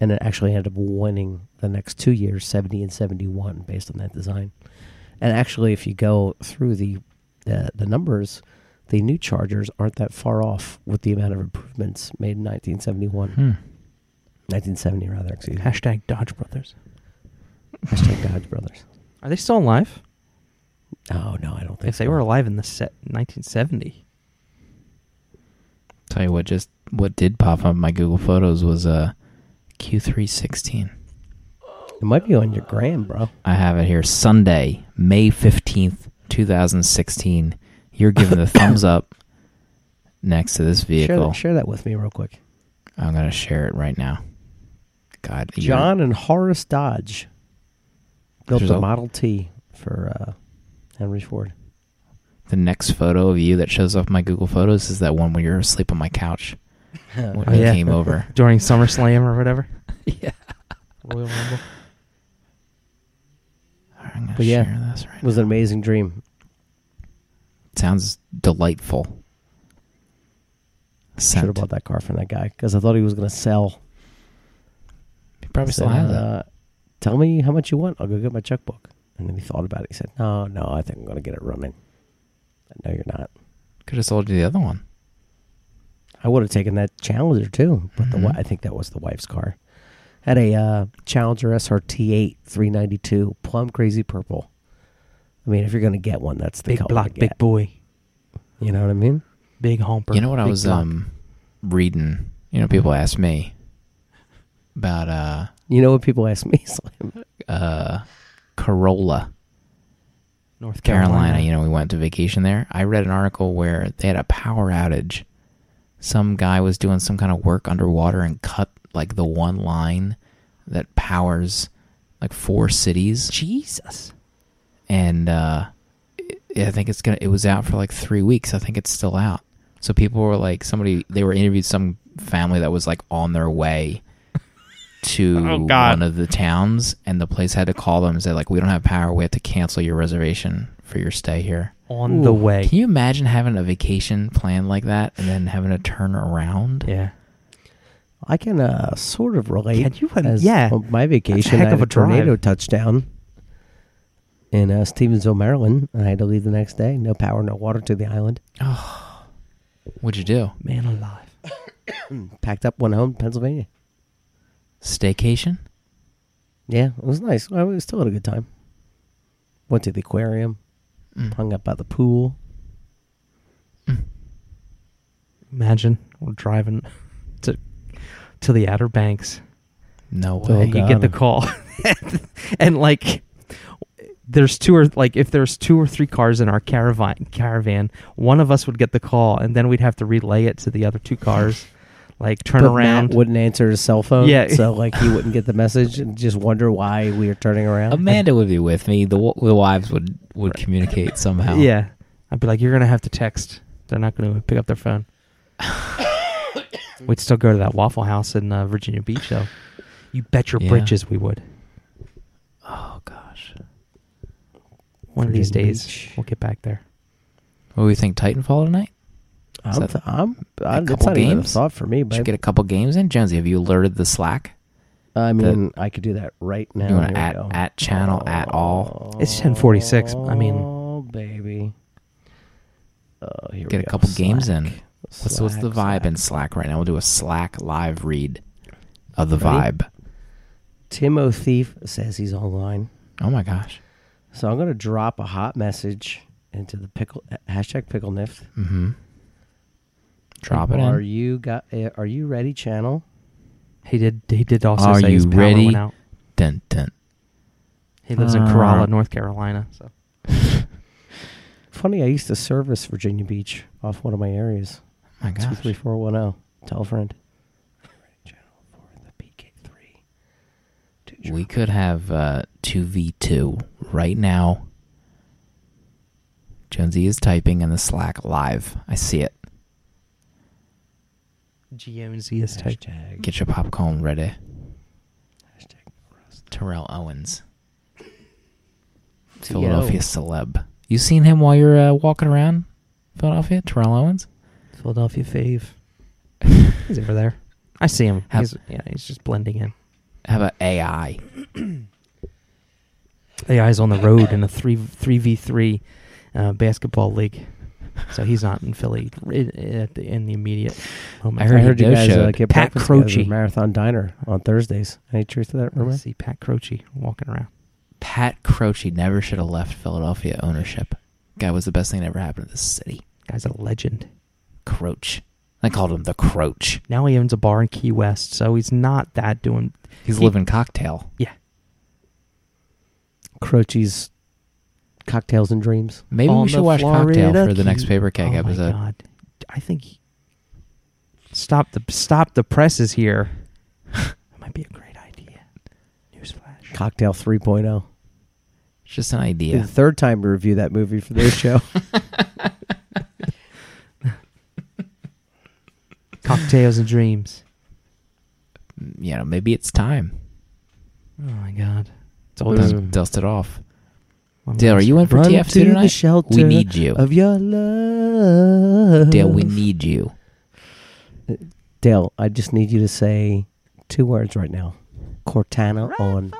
And it actually ended up winning the next two years, 70 and 71, based on that design. And actually, if you go through the uh, the numbers, the new Chargers aren't that far off with the amount of improvements made in 1971, Hmm. 1970 rather. Excuse me. Hashtag Dodge Brothers. Hashtag Dodge Brothers. Are they still alive? Oh no, I don't think If they so. were alive in the set 1970. tell you what, just what did pop up in my Google Photos was a Q316. It might be on your gram, bro. I have it here. Sunday, May fifteenth, two thousand sixteen. You're giving the thumbs up (coughs) next to this Share vehicle. that, share that with me real quick. I'm gonna share it right now. God, John and Horace Dodge built the a- Model T for uh, Henry Ford. The next photo of you that shows up in my Google Photos is that one where you're asleep on my couch (laughs) when Oh, I yeah. came over. (laughs) During SummerSlam or whatever. (laughs) yeah. Royal Rumble. I'm gonna But yeah, this right It was an amazing dream. Sounds delightful. Should have bought that car from that guy because I thought he was going to sell. He probably still said, has it. uh, Tell me how much you want. I'll go get my checkbook. And then he thought about it. He said, "No, no, I think I'm going to get it running." I know you're not. Could have sold you the other one. I would have taken that Challenger too, but the Mhm. wi- I think that was the wife's car. Had a uh, Challenger SRT8 392 plum crazy purple. I mean, if you're going to get one, that's the Big color block, to big get. boy, You know what I mean? big humper. You know what I big was block. um reading? You know, people ask me about uh You know what people ask me? (laughs) Slim? uh Corolla, North Carolina. Carolina. You know, we went to vacation there. I read an article where they had a power outage. Some guy was doing some kind of work underwater and cut like the one line that powers like four cities. Jesus. And uh, I I think it's gonna. It was out for like three weeks. I think it's still out. So people were like, somebody they were interviewed some family that was like on their way (laughs) to Oh, God. one of the towns, and the place had to call them and say like, we don't have power. We have to cancel your reservation for your stay here. On the way. Can you imagine having a vacation planned like that and then having to turn around? yeah. I can uh, sort of relate. Can you as yeah. on my vacation, heck I had of a a drive. tornado touchdown in uh, Stevensville, Maryland. I had to leave the next day. No power, no water to the island. Oh, What'd you do? Man alive. (coughs) Packed up, went home, to Pennsylvania. Staycation? Yeah, it was nice. I was still had a good time. Went to the aquarium, Mm. hung up by the pool. Imagine we're driving (laughs) to to the Outer Banks. No Oh, way. and you get the call, (laughs) and like, there's two or like if there's two or three cars in our caravan, caravan, one of us would get the call, and then we'd have to relay it to the other two cars, like turn but around. Matt wouldn't answer his cell phone. Yeah. so like he wouldn't get the message and just wonder why we were turning around. Amanda would be with me. The w- the wives would would communicate somehow. Yeah, I'd be like, you're gonna have to text. They're not gonna pick up their phone. (laughs) We'd still go to that Waffle House in uh, Virginia Beach, though. You bet your Yeah. britches we would. Oh gosh. One of these days, Beach. we'll get back there. What do we think? Titanfall tonight? Is I'm, that th- I'm, I, it's couple not even a games? thought for me, Should but get a couple games in. Jonesy, have you alerted the Slack? I mean, I could do that right now. You wanna at- at channel at all? It's 10:46. I mean- oh baby. Oh, here Get we a go. couple games in. Slack. What's what's the Slack, vibe in Slack. Slack right now? We'll do a Slack live read of the Ready? vibe. Tim O'Thief says he's online, Oh my gosh. So I'm gonna drop a hot message into the pickle hashtag pickle nift. Mm-hmm. Drop it Are in. you got? uh, Are you ready, channel? He did. He did also Are say his you power ready? went out. Dun, dun. He lives in Uh, Corolla, North Carolina. So (laughs) Funny, I used to service Virginia Beach off one of my areas. My Two gosh. three four one zero. Tell a friend. Channel for the PK three. We could have uh, 2v2 right now. Jonesy is typing in the Slack live. I see it. GMZ is type. Hashtag. Get your popcorn ready. hashtag Terrell Owens. T.O. Philadelphia celeb. You seen him while you're uh, walking around Philadelphia? Terrell Owens? Philadelphia fave. (laughs) he's over there. I see him. Have- He's, yeah, he's just blending in. How about AI? AI's on the road in a three three v three uh, basketball league, so he's not in Philly in, at the, in the immediate. moment. I heard I heard he you guys uh, no-showed. get Pat breakfast Croce. Marathon Diner on Thursdays. Any truth to that I rumor? see Pat Croce walking around. Pat Croce never should have left Philadelphia ownership. Guy was the best thing that ever happened to this city. Guy's a legend. Croach. I called him the Croach. Now he owns a bar in Key West, so he's not that doing. He's He- living cocktail. Yeah, Croce's Cocktails and Dreams. Maybe we should the watch Cocktail for the next paper keg oh episode. my god! I think he- stop the stop the presses here. that (laughs) might be a great idea. Newsflash. Cocktail 3.0. It's just an idea. The third time to review that movie for this show. (laughs) Cocktails and dreams. You know, maybe it's time. Oh my god! It's Dust, always. Mm. dust it off. Dale, are you in for Run TF2 to the tonight? shelter we need you. of your love. Dale, we need you. Dale, I just need you to say two words right now. Cortana on